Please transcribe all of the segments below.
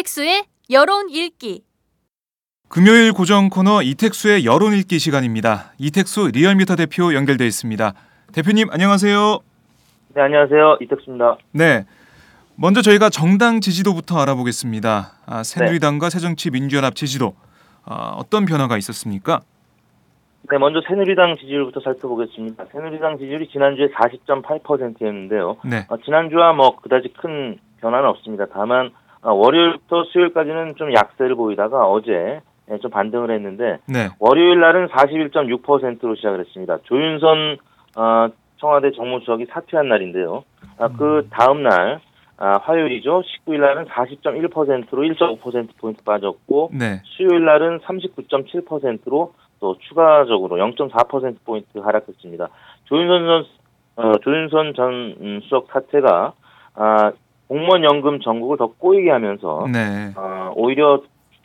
이택수의 여론 읽기. 금요일 고정 코너 이택수의 여론 읽기 시간입니다. 이택수 리얼미터 대표 연결돼 있습니다. 대표님 안녕하세요. 네, 안녕하세요. 이택수입니다. 네. 먼저 저희가 정당 지지도부터 알아보겠습니다. 아, 새누리당과 새정치민주연합 지지도 아, 어떤 변화가 있었습니까? 네, 먼저 새누리당 지지율부터 살펴보겠습니다. 새누리당 지지율이 지난주에 40.8%였는데요. 네. 어, 지난주와 뭐 그다지 큰 변화는 없습니다. 다만 어, 월요일부터 수요일까지는 좀 약세를 보이다가 어제 예, 좀 반등을 했는데 네. 월요일 날은 41.6%로 시작을 했습니다. 조윤선 어, 청와대 정무수석이 사퇴한 날인데요. 아, 그 다음 날 아, 화요일이죠. 19일 날은 40.1%로 1.5%포인트 빠졌고 네. 수요일 날은 39.7%로 또 추가적으로 0.4%포인트 하락했습니다. 조윤선 전, 어, 조윤선 전 음, 수석 사태가 아, 공무원 연금 전국을 더 꼬이게 하면서 네. 어, 오히려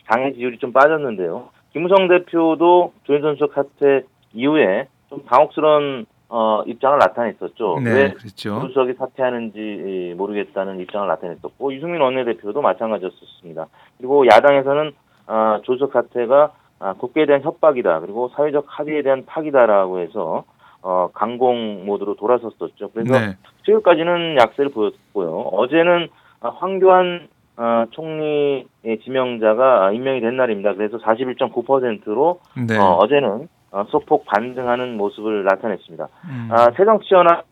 당의 지지율이 좀 빠졌는데요. 김우성 대표도 조윤선 수석 사태 이후에 좀 당혹스러운 어, 입장을 나타냈었죠. 네. 왜 그렇죠. 조수석이 사퇴하는지 모르겠다는 입장을 나타냈었고 유승민 원내대표도 마찬가지였습니다. 그리고 야당에서는 아, 조수석 사퇴가 아, 국회에 대한 협박이다. 그리고 사회적 합의에 대한 파기다라고 해서 어, 강공 모드로 돌아섰었죠. 그래서 네. 수요일까지는 약세를 보였고요. 어제는 아, 황교안 아, 총리의 지명자가 임명이 된 날입니다. 그래서 41.9%로 네. 어, 어제는 어, 소폭 반등하는 모습을 나타냈습니다. 음. 아, 새정치연합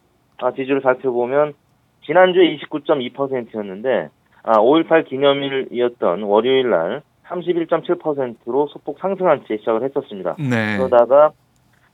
아, 지지를 살펴보면 지난주에 29.2%였는데 아, 5.18 기념일이었던 월요일 날 31.7%로 소폭 상승한 채 시작을 했었습니다. 네. 그러다가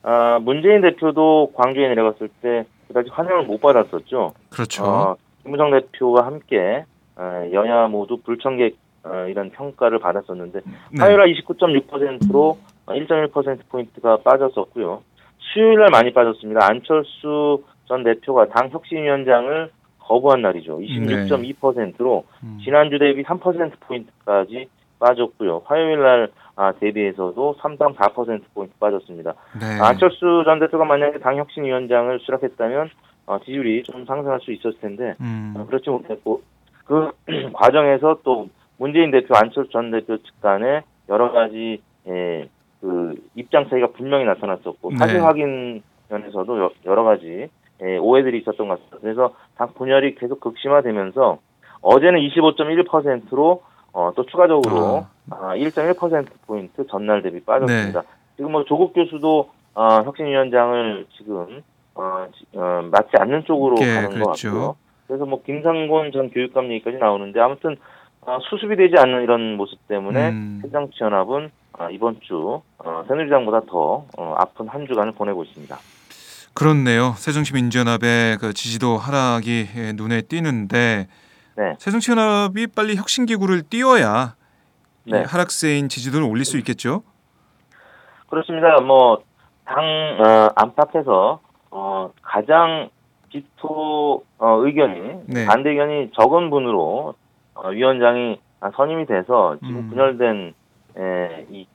아, 문재인 대표도 광주에 내려갔을 때 그다지 환영을 못 받았었죠. 그렇죠. 어, 김무성 대표와 함께 어, 여야 모두 불청객 어, 이런 평가를 받았었는데 네. 화요일 날 29.6%로 1.1%포인트가 빠졌었고요. 수요일 날 많이 빠졌습니다. 안철수 전 대표가 당 혁신위원장을 거부한 날이죠. 26.2%로 음. 지난주 대비 3%포인트까지 빠졌고요. 화요일 날 아, 대비해서도 3.4%포인트 빠졌습니다. 네. 안철수 전 대표가 만약에 당 혁신위원장을 수락했다면 어, 지지율이 좀 상승할 수 있었을 텐데 음. 어, 그렇지 못했고 그 과정에서 또 문재인 대표, 안철수 전 대표 측 간에 여러 가지 예, 그 입장 차이가 분명히 나타났었고 네. 사실 확인 면에서도 여- 여러 가지 예, 오해들이 있었던 것 같습니다. 그래서 당 분열이 계속 극심화되면서 어제는 25.1%로 어, 또 추가적으로 아, 1.1% 포인트 전날 대비 빠졌습니다. 지금 뭐 조국 교수도 어, 혁신위원장을 지금 어, 지- 어, 맞지 않는 쪽으로 예, 가는 것 그렇죠. 같고요. 그래서 뭐 김상곤 전 교육감 얘기까지 나오는데 아무튼 어, 수습이 되지 않는 이런 모습 때문에 음. 새정치연합은 어, 이번 주 어, 새누리당보다 더 어, 아픈 한 주간을 보내고 있습니다. 그렇네요. 새정치민주연합의 그 지지도 하락이 예, 눈에 띄는데 네. 새정치 연합이 빨리 혁신 기구를 띄워야 이 네. 하락세인 지지도를 올릴 수 있겠죠. 그렇습니다. 뭐, 당, 어, 안팎에서, 어, 가장 기토, 어, 의견이, 네. 반대 의견이 적은 분으로, 어, 위원장이 아, 선임이 돼서 지금 음. 분열된, 에, 이,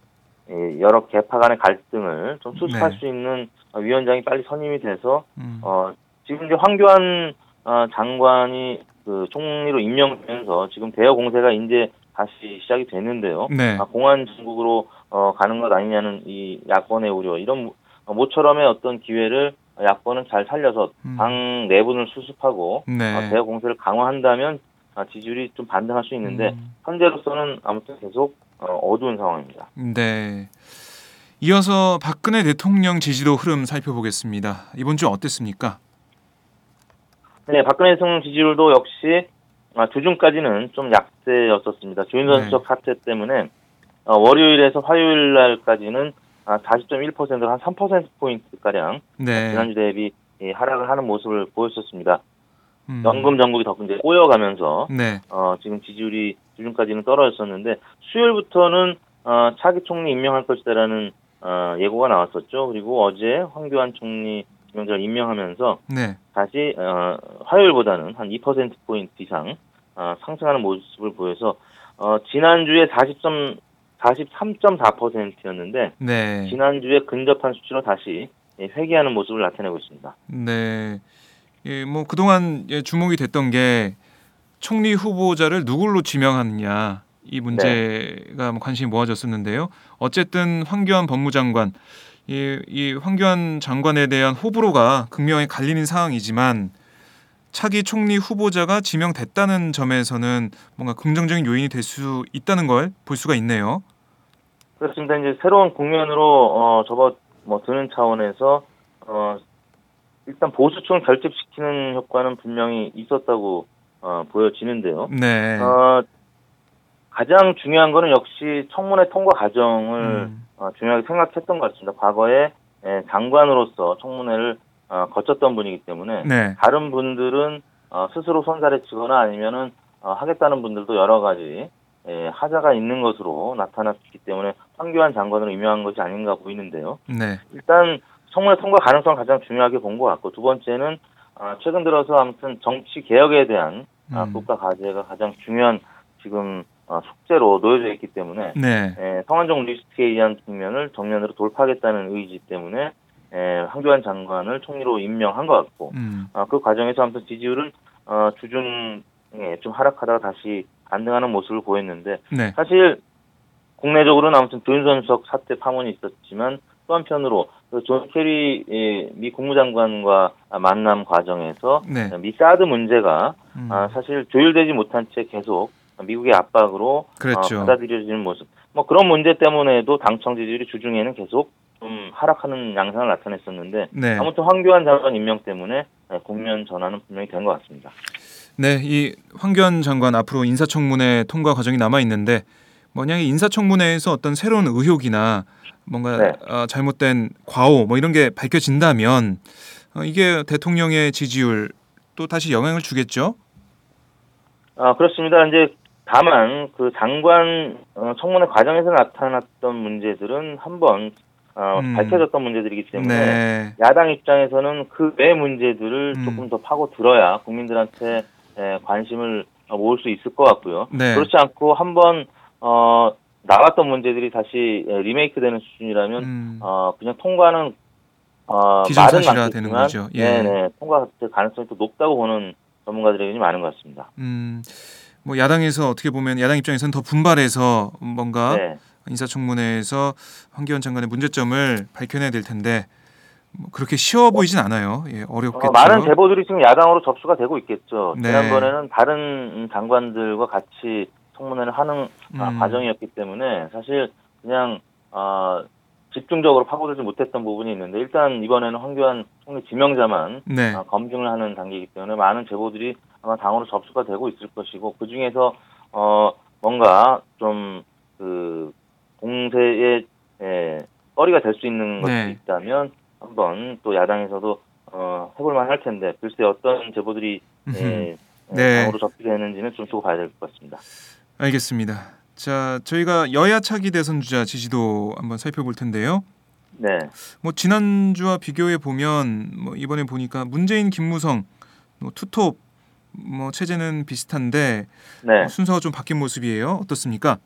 에, 여러 개파 간의 갈등을 좀 수습할 네. 수 있는 어, 위원장이 빨리 선임이 돼서, 음. 어, 지금 이제 황교안 어, 장관이 그 총리로 임명되면서 지금 대여 공세가 이제 다시 시작이 됐는데요. 네. 아, 공안 중국으로 어, 가는 것 아니냐는 이 야권의 우려 이런 어, 모처럼의 어떤 기회를 야권은 잘 살려서 음. 당 내분을 수습하고 네. 어, 대여 공세를 강화한다면 아, 지지율이 좀 반등할 수 있는데 음. 현재로서는 아무튼 계속 어, 어두운 상황입니다. 네. 이어서 박근혜 대통령 지지도 흐름 살펴보겠습니다. 이번 주 어땠습니까? 네, 박근혜 대통령 지지율도 역시 아, 주중까지는 좀 약세였었습니다. 조윤선 네. 수석 사태 때문에 어, 월요일에서 화요일 날까지는 아, 40.1%로 한 3%포인트 가량 네. 지난주 대비 예, 하락을 하는 모습을 보였었습니다. 음. 연금 정국이 더 이제 꼬여가면서 네. 어, 지금 지지율이 주중까지는 떨어졌었는데 수요일부터는 어, 차기 총리 임명할 것이다라는 어, 예고가 나왔었죠. 그리고 어제 황교안 총리 지명자를 임명하면서 네. 다시 어, 화요일보다는 한 2% 포인트 이상 어, 상승하는 모습을 보여서 어, 지난주에 40점 43.4%였는데 네. 지난주에 근접한 수치로 다시 예, 회귀하는 모습을 나타내고 있습니다. 네. 예, 뭐 그동안 예, 주목이 됐던 게 총리 후보자를 누굴로 지명하느냐 이 문제가 뭐 관심이 모아졌었는데요. 어쨌든 황교안 법무장관 이, 이 황교안 장관에 대한 호불호가 극명히 갈리는 상황이지만 차기 총리 후보자가 지명됐다는 점에서는 뭔가 긍정적인 요인이 될 수 있다는 걸 볼 수가 있네요. 그렇습니다. 이제 새로운 국면으로 어, 접어 뭐 드는 차원에서 어, 일단 보수층을 결집시키는 효과는 분명히 있었다고 어, 보여지는데요. 네. 어, 가장 중요한 거는 역시 청문회 통과 과정을 음, 어, 중요하게 생각했던 것 같습니다. 과거에 예, 장관으로서 청문회를 어, 거쳤던 분이기 때문에 네. 다른 분들은 어, 스스로 손살에 치거나 아니면은 어, 하겠다는 분들도 여러 가지 예, 하자가 있는 것으로 나타났기 때문에 황교안 장관으로 임명한 것이 아닌가 보이는데요. 네. 일단 청문회 통과 가능성을 가장 중요하게 본 것 같고 두 번째는 아, 최근 들어서 아무튼 정치 개혁에 대한 아, 음. 국가 과제가 가장 중요한 지금 어, 숙제로 놓여져 있기 때문에 네. 에, 성완종 리스트에 의한 국면을 정면으로 돌파하겠다는 의지 때문에 에, 황교안 장관을 총리로 임명한 것 같고 음. 어, 그 과정에서 아무튼 지지율은 어, 주중에 좀 하락하다가 다시 반등하는 모습을 보였는데 네. 사실 국내적으로는 아무튼 조윤선 수석 사태 파문이 있었지만 또 한편으로 그존 케리 예, 미 국무장관과 만남 과정에서 네. 미 사드 문제가 음. 아, 사실 조율되지 못한 채 계속 미국의 압박으로. 어, 받아들여지는 모습. 뭐 그런 문제 때문에도 당청 지지율이 주중에는 계속 좀 하락하는 양상을 나타냈었는데 네. 아무튼 황교안 장관 임명 때문에 예, 국면 전환은 분명히 된 것 같습니다. 네, 이 황교안 장관 앞으로 인사청문회 통과 과정이 남아 있는데 만약에 인사청문회에서 어떤 새로운 의혹이나 뭔가 네. 어, 잘못된 과오 뭐 이런 게 밝혀진다면 어, 이게 대통령의 지지율 또 다시 영향을 주겠죠. 아 그렇습니다. 이제 다만 그 장관 어, 청문회 과정에서 나타났던 문제들은 한번 어, 음. 밝혀졌던 문제들이기 때문에 네, 야당 입장에서는 그 외 문제들을 음. 조금 더 파고 들어야 국민들한테 에, 관심을 어, 모을 수 있을 것 같고요. 네. 그렇지 않고 한번 어, 나왔던 문제들이 다시 에, 리메이크되는 수준이라면 음, 어, 그냥 통과는 어, 말은 되는 거죠. 예. 네네 통과 가능성이 또 높다고 보는 전문가들의 의견이 많은 것 같습니다. 음, 뭐 야당에서 어떻게 보면 야당 입장에서는 더 분발해서 뭔가 네. 인사청문회에서 황교안 장관의 문제점을 밝혀내야 될 텐데 뭐 그렇게 쉬워 보이진 않아요. 예, 어렵겠죠. 어, 많은 제보들이 지금 야당으로 접수가 되고 있겠죠. 네. 지난번에는 다른 장관들과 같이 청문회를 하는 아, 음. 과정이었기 때문에 사실 그냥 어, 집중적으로 파고들지 못했던 부분이 있는데 일단 이번에는 황교안 총리 지명자만 네. 아, 검증을 하는 단계이기 때문에 많은 제보들이 아마 당으로 접수가 되고 있을 것이고 그 중에서 어 뭔가 좀그 공세에 에, 꺼리가 될 수 있는 것이 네. 있다면 한번 또 야당에서도 어 해볼만 할 텐데 글쎄 어떤 제보들이. 에, 네. 당으로 접수되는지는 좀 두고 봐야 될 것 같습니다. 알겠습니다. 자, 저희가 여야 차기 대선 주자 지지도 한번 살펴볼 텐데요. 네, 뭐 지난주와 비교해 보면 뭐 이번에 보니까 문재인, 김무성, 뭐 투톱 뭐 체제는 비슷한데 네. 어, 순서가 좀 바뀐 모습이에요. 어떻습니까?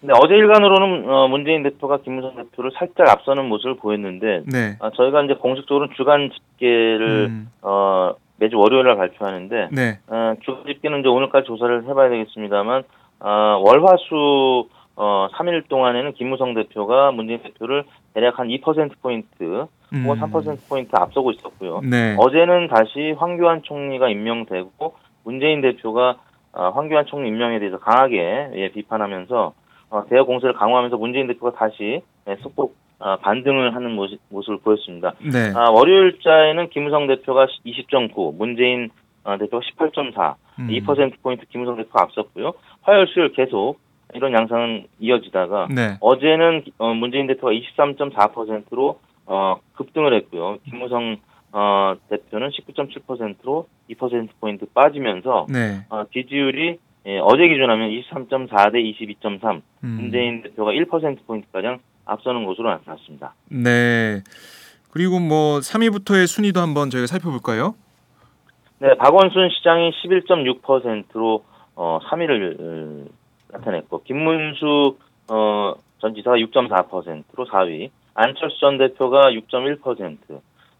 근데 어제 일간으로는 어, 문재인 대표가 김무성 대표를 살짝 앞서는 모습을 보였는데 네. 아, 저희가 이제 공식적으로 주간 집계를 음, 어, 매주 월요일 날 발표하는데 네. 어, 주간 집계는 이제 오늘까지 조사를 해봐야 되겠습니다만 어, 월화수 어, 3일 동안에는 김무성 대표가 문재인 대표를 대략 한 2% 포인트 음, 혹은 3% 포인트 앞서고 있었고요. 네. 어제는 다시 황교안 총리가 임명되고 문재인 대표가 어, 황교안 총리 임명에 대해서 강하게 예, 비판하면서 어, 대여 공세를 강화하면서 문재인 대표가 다시 예, 속보 어, 반등을 하는 모습, 모습을 보였습니다. 네. 아, 월요일자에는 김우성 대표가 20.9, 문재인 어, 대표가 18.4, 음, 2%포인트 김우성 대표가 앞섰고요. 화요일, 수요일 계속 이런 양상은 이어지다가 네. 어제는 어, 문재인 대표가 23.4%로 어, 급등을 했고요. 김무성 어, 대표는 19.7%로 2%포인트 빠지면서 네. 어, 지지율이 예, 어제 기준하면 23.4 대 22.3, 음, 문재인 대표가 1%포인트가량 앞서는 것으로 나타났습니다. 네. 그리고 뭐 3위부터의 순위도 한번 저희가 살펴볼까요? 네, 박원순 시장이 11.6%로 어, 3위를 나타냈고 김문수 어, 전 지사가 6.4%로 4위, 안철수 전 대표가 6.1%,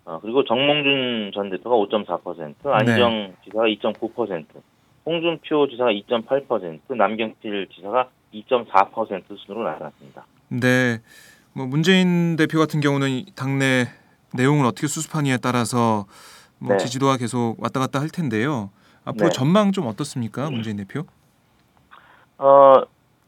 어, 그리고 정몽준 전 대표가 5.4%, 안정 지사가 2.9%, 홍준표 지사가 2.8%, 남경필 지사가 2.4% 순으로 나타났습니다. 네. 뭐 문재인 대표 같은 경우는 이 당내 내용을 어떻게 수습하느냐에 따라서 뭐 네. 지지도가 계속 왔다 갔다 할 텐데요. 앞으로 네. 전망 좀 어떻습니까, 문재인 대표? 어,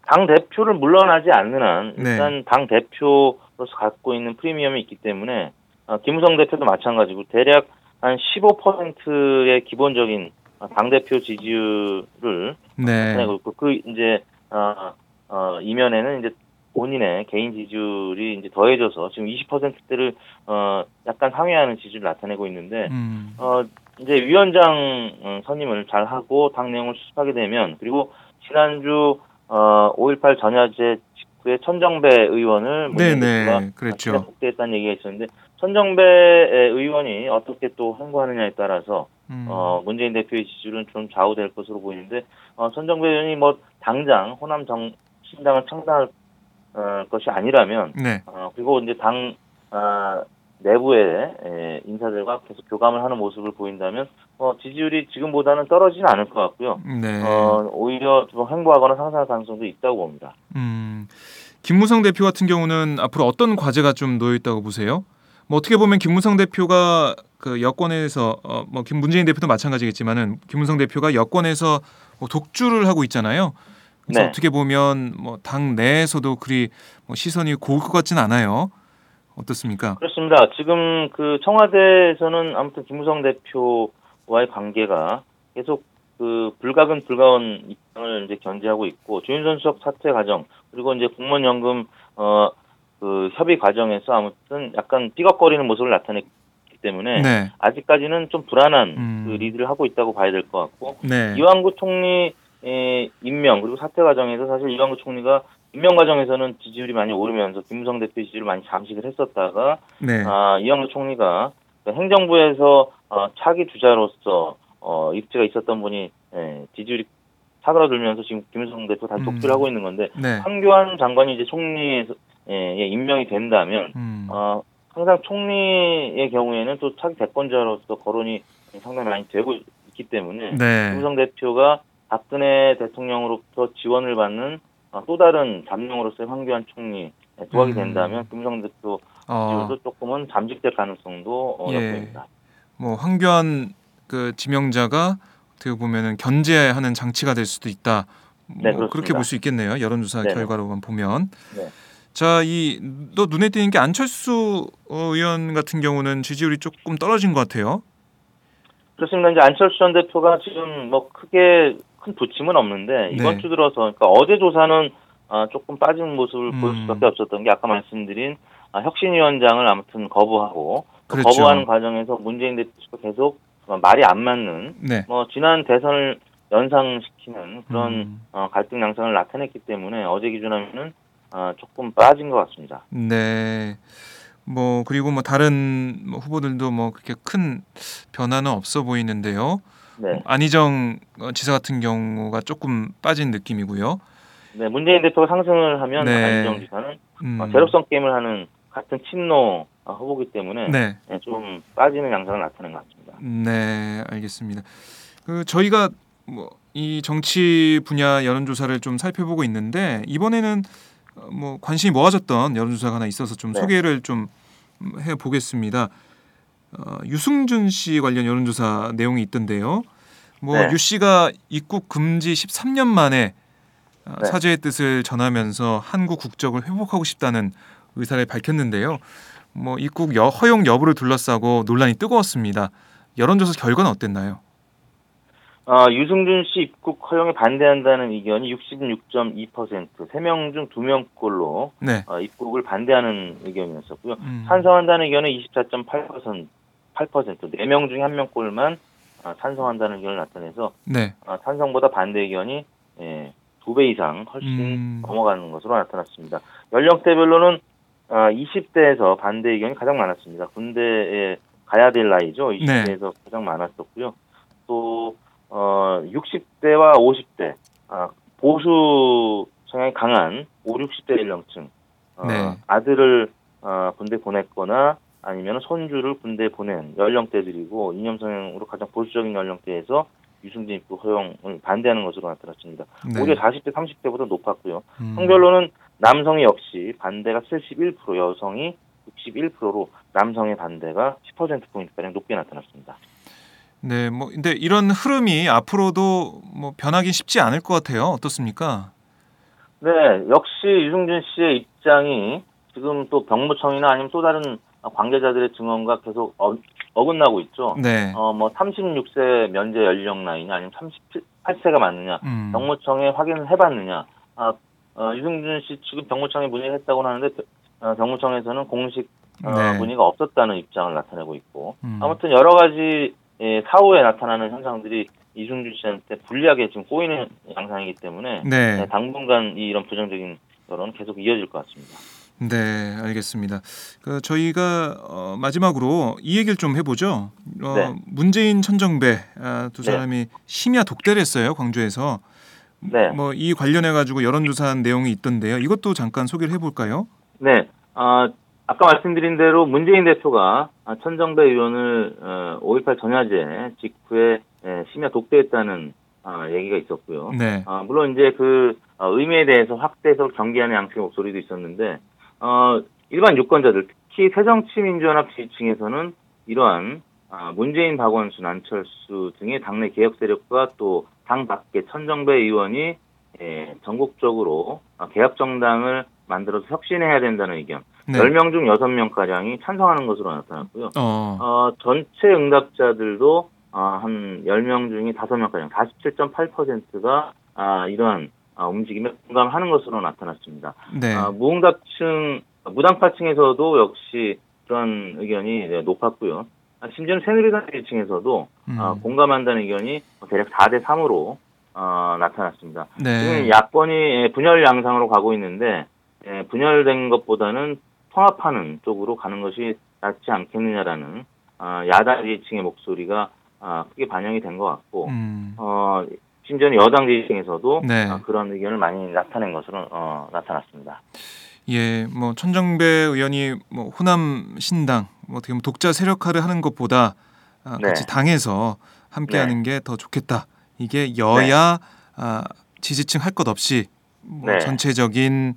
당 대표를 물러나지 않는 한 네. 일단 당 대표로서 갖고 있는 프리미엄이 있기 때문에 어, 김우성 대표도 마찬가지고 대략 한 15%의 기본적인 당 대표 지지율을 네. 나타내고 있고 그 이제 어, 어, 이면에는 이제 본인의 개인 지지율이 이제 더해져서 지금 20%대를 어, 약간 상회하는 지지를 나타내고 있는데 음. 어, 이제 위원장 어, 선임을 잘 하고 당 내용을 수습하게 되면 그리고 지난주 어, 5.18 전야제 직후에 천정배 의원을 네네. 그랬죠. 복대했다는 얘기가 있었는데 천정배 의원이 어떻게 또 행보하느냐에 따라서 음. 어, 문재인 대표의 지지율은 좀 좌우될 것으로 보이는데 어, 천정배 의원이 뭐 당장 호남 정 신당을 창당할 어, 것이 아니라면 네. 어, 그리고 이제 당 아, 내부의 에, 인사들과 계속 교감을 하는 모습을 보인다면 어, 지지율이 지금보다는 떨어지는 않을 것 같고요. 네. 어, 오히려 좀 횡보하거나 상승할 가능성도 있다고 봅니다. 음. 김무성 대표 같은 경우는 앞으로 어떤 과제가 좀 놓여 있다고 보세요? 뭐 어떻게 보면 김무성 대표가 그 여권에서 어, 뭐김 문재인 대표도 마찬가지겠지만은 김무성 대표가 여권에서 뭐 독주를 하고 있잖아요. 그래서 네. 어떻게 보면 뭐 당 내에서도 그리 뭐 시선이 고울 것 같지는 않아요. 어떻습니까? 그렇습니다. 지금 그 청와대에서는 아무튼 김무성 대표와의 관계가 계속 그 불가근 불가운 입장을 이제 견지하고 있고 조윤선 수석 사퇴 과정 그리고 이제 공무원 연금 어 그 협의 과정에서 아무튼 약간 삐걱거리는 모습을 나타냈기 때문에 네. 아직까지는 좀 불안한 음. 그 리드를 하고 있다고 봐야 될 것 같고 네. 이완구 총리 의 임명 그리고 사퇴 과정에서 사실 이완구 총리가 임명 과정에서는 지지율이 많이 오르면서 김무성 대표 지지율을 많이 잠식을 했었다가 네. 아, 이완구 총리가 그 행정부에서 어, 차기 주자로서 어, 입지가 있었던 분이 예, 지지율이 사그라들면서 지금 김무성 대표 다시 음. 독주를 하고 있는 건데 네. 황교안 장관이 이제 총리에 예, 예, 임명이 된다면 음. 어, 항상 총리의 경우에는 또 차기 대권자로서 거론이 상당히 많이 되고 있기 때문에 네. 김무성 대표가 박근혜 대통령으로부터 지원을 받는 어, 또 다른 잠룡으로서의 황교안 총리 도하게 음. 된다면 김무성 대표 어, 지지율도 조금은 잠식될 가능성도 어, 예. 엿보입니다. 뭐 황교안 그 지명자가 어떻게 보면은 견제하는 장치가 될 수도 있다. 뭐 네. 그렇게 볼 수 있겠네요. 여론조사 네네. 결과로만 보면. 네. 자, 이 또 눈에 띄는 게 안철수 어, 의원 같은 경우는 지지율이 조금 떨어진 것 같아요. 그렇습니다. 이제 안철수 전 대표가 지금 뭐 크게 큰 부침은 없는데 이번 네. 주 들어서 그러니까 어제 조사는 아, 조금 빠진 모습을 음. 보일 수밖에 없었던 게 아까 말씀드린 아, 혁신위원장을 아무튼 거부하고 또 그렇죠. 거부하는 과정에서 문재인 대표가 계속 어, 말이 안 맞는 네. 뭐 지난 대선을 연상시키는 그런 음. 어, 갈등 양상을 나타냈기 때문에 어제 기준하면은 어, 조금 빠진 것 같습니다. 네. 뭐 그리고 뭐 다른 뭐 후보들도 뭐 그렇게 큰 변화는 없어 보이는데요. 네, 안희정 어, 지사 같은 경우가 조금 빠진 느낌이고요. 네 문재인 대표가 상승을 하면 네. 안희정 지사는 음. 어, 제로성 게임을 하는 같은 친노 어, 후보기 때문에 네. 네, 좀 빠지는 양상을 나타낸 것 같습니다. 네, 알겠습니다. 그 저희가 뭐 이 정치 분야 여론조사를 좀 살펴보고 있는데 이번에는 어, 뭐 관심이 모아졌던 여론조사가 하나 있어서 좀 네. 소개를 좀 해 보겠습니다. 어, 유승준 씨 관련 여론조사 내용이 있던데요. 뭐 네. 유 씨가 입국 금지 13년 만에 어, 네. 사죄의 뜻을 전하면서 한국 국적을 회복하고 싶다는 의사를 밝혔는데요. 뭐 입국 여, 허용 여부를 둘러싸고 논란이 뜨거웠습니다. 여론조사 결과는 어땠나요? 어, 유승준 씨 입국 허용에 반대한다는 의견이 66.2%, 3명 중 2명꼴로 네. 어, 입국을 반대하는 의견이었었고요. 음. 찬성한다는 의견은 24.8%, 8%, 4명 중에 1명꼴만 어, 찬성한다는 의견을 나타내서 네. 어, 찬성보다 반대 의견이 예, 2배 이상 훨씬 음. 넘어가는 것으로 나타났습니다. 연령대별로는 어, 20대에서 반대 의견이 가장 많았습니다. 군대에 가야 될 나이죠. 20대에서 가장 많았었고요. 또 어, 60대와 50대 아, 보수 성향이 강한 5, 60대 연령층 어, 네. 아들을 어, 군대 보냈거나 아니면 손주를 군대 보낸 연령대들이고 이념 성향으로 가장 보수적인 연령대에서 유승진 입국 허용을 반대하는 것으로 나타났습니다. 네. 오히려 40대, 30대보다 높았고요. 음. 성별로는 남성이 역시 반대가 71%, 여성이 61%로 남성의 반대가 10%포인트가량 높게 나타났습니다. 네, 뭐 근데 이런 흐름이 앞으로도 뭐 변하기 쉽지 않을 것 같아요. 어떻습니까? 네, 역시 유승준 씨의 입장이 지금 또 병무청이나 아니면 또 다른 관계자들의 증언과 계속 어, 어긋나고 있죠. 네. 어, 뭐 36세 면제 연령 라인이 아니면 38세가 맞느냐, 음. 병무청에 확인을 해봤느냐. 아, 어, 유승준 씨 지금 병무청에 문의를 했다고 하는데 어, 병무청에서는 공식 어, 네. 문의가 없었다는 입장을 나타내고 있고 음. 아무튼 여러 가지 예, 사후에 나타나는 현상들이 이승준 씨한테 불리하게 지금 꼬이는 양상이기 때문에 네. 네, 당분간 이 이런 부정적인 여론은 계속 이어질 것 같습니다. 네, 알겠습니다. 그 저희가 어, 마지막으로 이 얘기를 좀 해보죠. 어, 네. 문재인 천정배 아, 두 네. 사람이 심야 독대를 했어요 광주에서. 네. 뭐 이 관련해 가지고 여론조사한 내용이 있던데요. 이것도 잠깐 소개를 해볼까요? 네, 어, 아까 말씀드린 대로 문재인 대표가 아, 천정배 의원을 어, 5.18 전야제 직후에 예, 심야 독대했다는 아, 얘기가 있었고요. 네. 아, 물론 이제 그 어, 의미에 대해서 확대 해서 경계하는 양측의 목소리도 있었는데 어, 일반 유권자들 특히 새정치민주연합 지지층에서는 이러한 아, 문재인, 박원순, 안철수 등의 당내 개혁 세력과 또 당 밖의 천정배 의원이 예, 전국적으로 아, 개혁 정당을 만들어서 혁신해야 된다는 의견. 네. 10명 중 6명가량이 찬성하는 것으로 나타났고요. 어. 어, 전체 응답자들도 어, 한 10명 중에 5명가량, 47.8%가 아, 이러한 아, 움직임에 공감하는 것으로 나타났습니다. 네. 아, 무응답층, 무당파층에서도 역시 그런 의견이 네, 높았고요. 아, 심지어는 새누리당 지층에서도 음. 아, 공감한다는 의견이 대략 4대 3으로 어, 나타났습니다. 지금 네. 야권이 예, 분열 양상으로 가고 있는데 예, 분열된 것보다는 통합하는 쪽으로 가는 것이 낫지 않겠느냐라는 아, 야당 지지층의 목소리가 아, 크게 반영이 된 것 같고 음. 어, 심지어는 여당 지지층에서도 네. 아, 그런 의견을 많이 나타낸 것으로 어, 나타났습니다. 예, 뭐 천정배 의원이 뭐 호남 신당 뭐 어떻게 보면 독자 세력화를 하는 것보다 아, 네. 같이 당에서 함께하는 게더 좋겠다. 이게 여야 아, 지지층 할 것 없이 뭐 네. 전체적인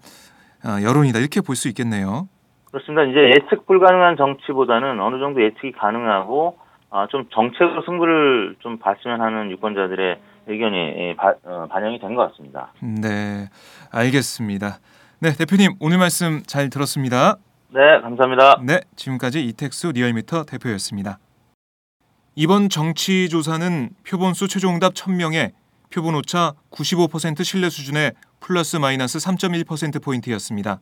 아, 여론이다 이렇게 볼 수 있겠네요. 그렇습니다. 이제 예측 불가능한 정치보다는 어느 정도 예측이 가능하고 아, 좀 정책으로 승부를 좀 봤으면 하는 유권자들의 의견이 예, 바- 어, 반영이 된 것 같습니다. 네, 알겠습니다. 네, 대표님 오늘 말씀 잘 들었습니다. 네, 감사합니다. 네, 지금까지 이택수 리얼미터 대표였습니다. 이번 정치 조사는 표본수 최종답 1000명에 표본 오차 95% 신뢰 수준의 플러스 마이너스 3.1% 포인트였습니다.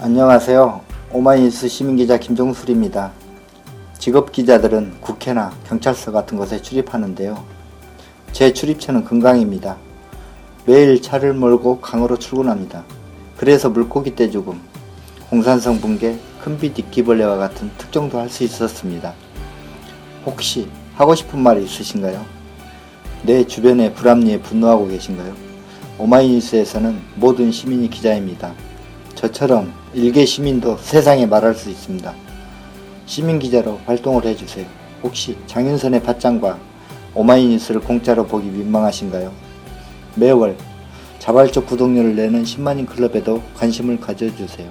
안녕하세요. 오마이뉴스 시민기자 김종술입니다. 직업 기자들은 국회나 경찰서 같은 곳에 출입하는데요. 제 출입처는 금강입니다. 매일 차를 몰고 강으로 출근합니다. 그래서 물고기 떼죽음, 홍산성 붕괴, 큰비디 기벌레와 같은 특종도 할 수 있었습니다. 혹시 하고 싶은 말이 있으신가요? 내 주변의 불합리에 분노하고 계신가요? 오마이뉴스에서는 모든 시민이 기자입니다. 저처럼 일개 시민도 세상에 말할 수 있습니다. 시민 기자로 활동을 해주세요. 혹시 장윤선의 팟짱과 오마이뉴스를 공짜로 보기 민망하신가요? 매월 자발적 구독료를 내는 10만인 클럽에도 관심을 가져주세요.